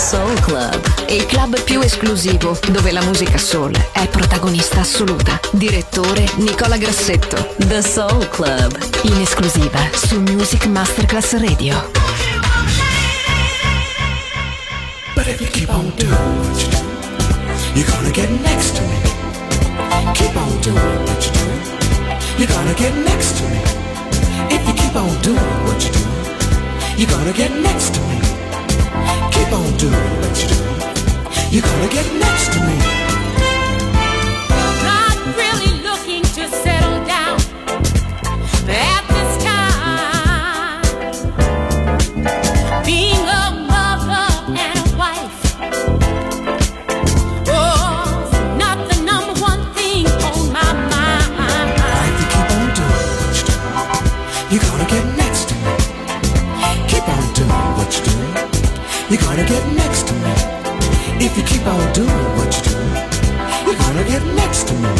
Soul Club. Il club più esclusivo dove la musica soul è protagonista assoluta. Direttore Nicola Grassetto. The Soul Club. In esclusiva su Music Masterclass Radio. But if you keep on doing what you do, you're gonna get next to me. Keep on doing what you do, you're gonna get next to me. If you keep on doing what you do, you're gonna get next to me. You do, you're gonna get next to me. If you keep on doing what you do, you're gonna get next to me.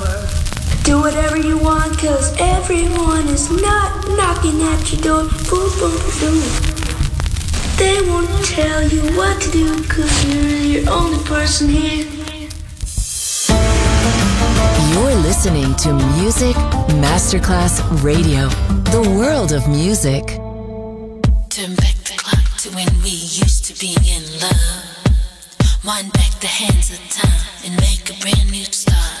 Do whatever you want, cause everyone is not knocking at your door. Boom, boom, boom. They won't tell you what to do, cause you're the only person here. You're listening to Music Masterclass Radio, the world of music. Turn back the clock to when we used to be in love. Wind back the hands of time and make a brand new start.